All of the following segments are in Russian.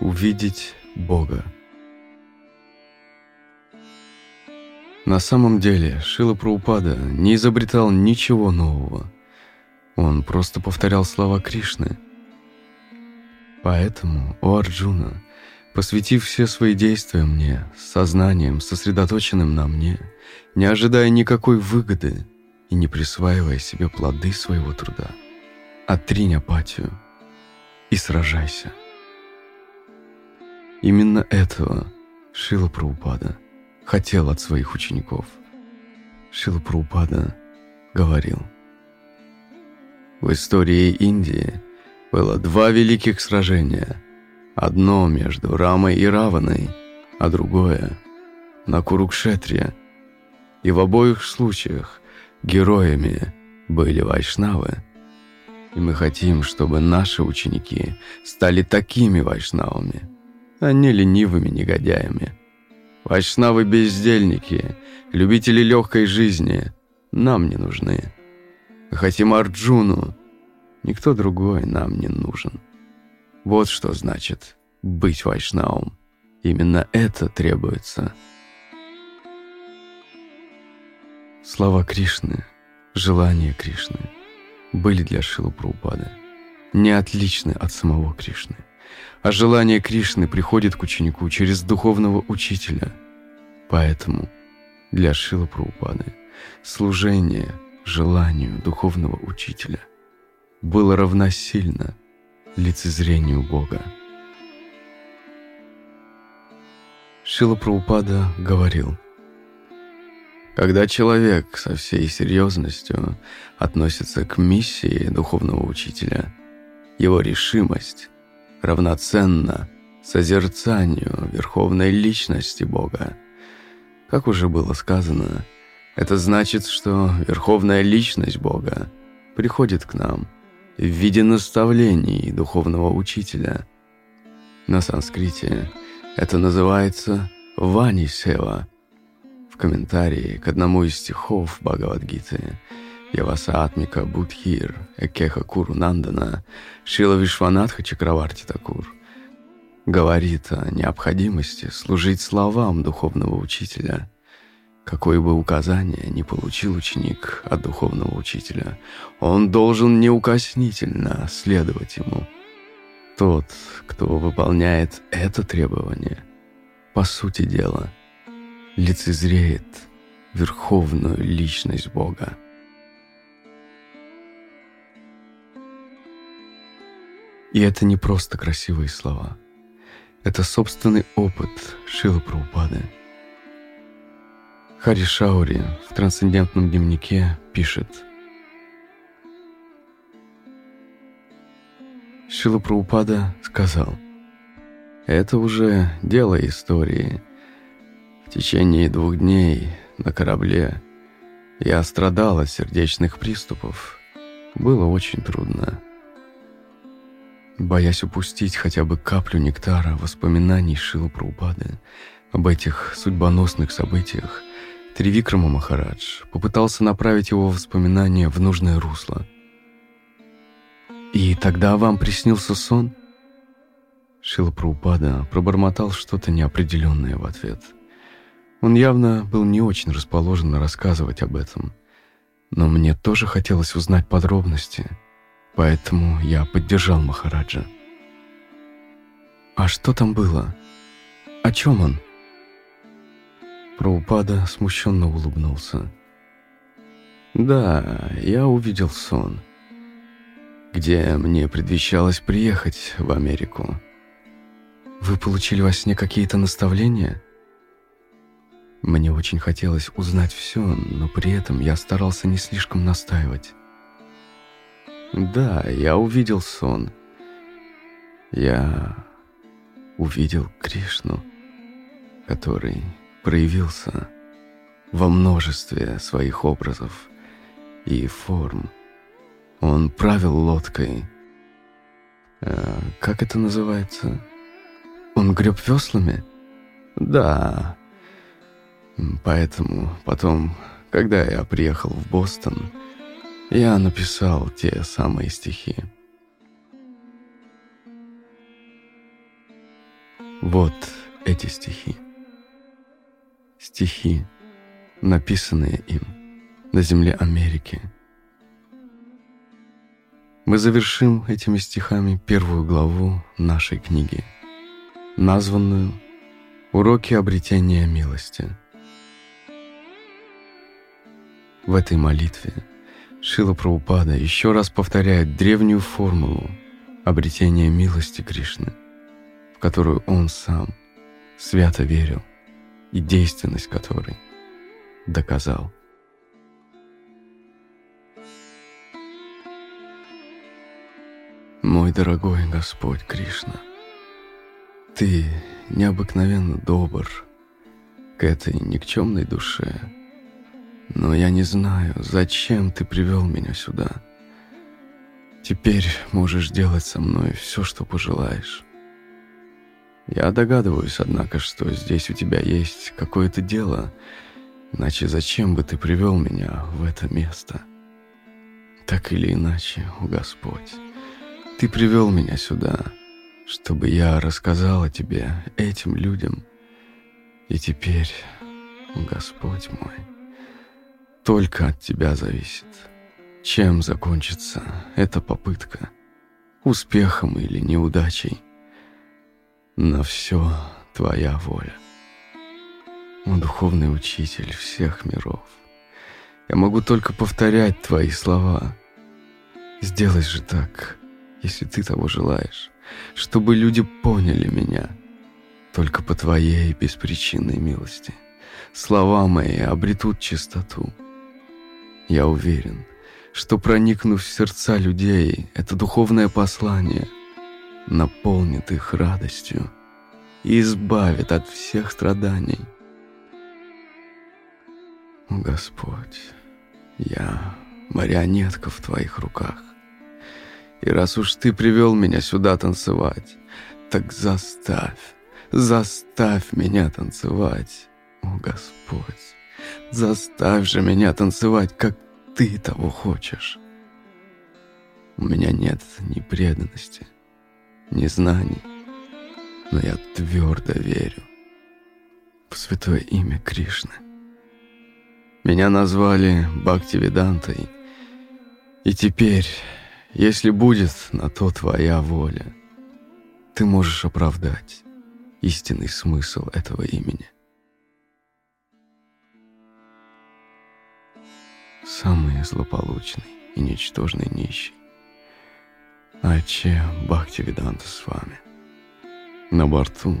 Увидеть Бога. На самом деле Шила Праупада не изобретал ничего нового. Он просто повторял слова Кришны. Поэтому, о Арджуна, посвятив все свои действия мне, сознанием, сосредоточенным на мне, не ожидая никакой выгоды и не присваивая себе плоды своего труда, отринь апатию и сражайся. Именно этого Шила Праупада хотел от своих учеников. Шила Праупада говорил, «В истории Индии было два великих сражения. Одно между Рамой и Раваной, а другое на Курукшетре. И в обоих случаях героями были вайшнавы. И мы хотим, чтобы наши ученики стали такими вайшнавами, а не ленивыми негодяями. Вайшнавы-бездельники, любители легкой жизни нам не нужны. Хотим Арджуну, никто другой нам не нужен. Вот что значит быть вайшнавом. Именно это требуется. Слова Кришны, желания Кришны были для Шилы Прабхупады не отличны от самого Кришны а желание Кришны приходит к ученику через духовного учителя. Поэтому для Шила Прабхупады служение желанию духовного учителя было равносильно лицезрению Бога. Шила Прабхупада говорил, когда человек со всей серьезностью относится к миссии духовного учителя, его решимость равноценно созерцанию верховной личности Бога. Как уже было сказано, это значит, что верховная личность Бога приходит к нам в виде наставлений духовного учителя. На санскрите это называется Вани Сева. В комментарии к одному из стихов Бхагавадгиты – Явасаатмика Будхир, Экеха Куру Нандана, Шила Вишванатха Чакраварти Такур говорит о необходимости служить словам духовного учителя. Какое бы указание ни получил ученик от духовного учителя, он должен неукоснительно следовать ему. Тот, кто выполняет это требование, по сути дела, лицезреет верховную личность Бога. И это не просто красивые слова. Это собственный опыт Шилы Прабхупады. Хари Шаури в трансцендентном дневнике пишет Шила Прабхупада сказал «Это уже дело истории. В течение двух дней на корабле я страдал от сердечных приступов. Было очень трудно. Боясь упустить хотя бы каплю нектара воспоминаний Шилы Прабхупады об этих судьбоносных событиях, Тривикрама Махарадж попытался направить его воспоминания в нужное русло. «И тогда вам приснился сон?» Шила Прабхупада пробормотал что-то неопределенное в ответ. Он явно был не очень расположен рассказывать об этом. Но мне тоже хотелось узнать подробности — Поэтому я поддержал Махараджа. «А что там было? О чем он?» Праупада смущенно улыбнулся. «Да, я увидел сон, где мне предвещалось приехать в Америку. Вы получили во сне какие-то наставления?» Мне очень хотелось узнать все, но при этом я старался не слишком настаивать. Да, я увидел сон. Я увидел Кришну, который проявился во множестве своих образов и форм. Он правил лодкой. Э, как это называется? Он греб веслами? Да. Поэтому потом, когда я приехал в Бостон, я написал те самые стихи. Вот эти стихи. Стихи, написанные им на земле Америки. Мы завершим этими стихами первую главу нашей книги, названную «Уроки обретения милости». В этой молитве Шила Прабхупада еще раз повторяет древнюю формулу обретения милости Кришны, в которую он сам свято верил и действенность которой доказал. Мой дорогой Господь Кришна, Ты необыкновенно добр к этой никчемной душе, но я не знаю, зачем Ты привел меня сюда. Теперь можешь делать со мной все, что пожелаешь. Я догадываюсь, однако, что здесь у тебя есть какое-то дело, иначе зачем бы ты привел меня в это место? Так или иначе, о Господь, ты привел меня сюда, чтобы я рассказал о тебе этим людям. И теперь, Господь мой, только от тебя зависит, чем закончится эта попытка, успехом или неудачей. На все твоя воля. О, духовный учитель всех миров, я могу только повторять твои слова. Сделай же так, если ты того желаешь, чтобы люди поняли меня только по твоей беспричинной милости. Слова мои обретут чистоту. Я уверен, что проникнув в сердца людей, это духовное послание — наполнит их радостью и избавит от всех страданий. Господь, я марионетка в Твоих руках. И раз уж Ты привел меня сюда танцевать, так заставь, заставь меня танцевать, о Господь. Заставь же меня танцевать, как Ты того хочешь. У меня нет ни преданности, ни знаний, но я твердо верю в святое имя Кришны. Меня назвали Бхактивидантой, и теперь, если будет на то твоя воля, ты можешь оправдать истинный смысл этого имени. самый злополучный и ничтожный нищий. Аче Бхактивиданта с вами. На борту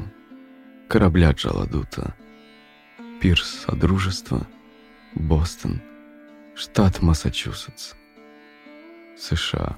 корабля Джаладута, пирс Содружества, Бостон, штат Массачусетс, США.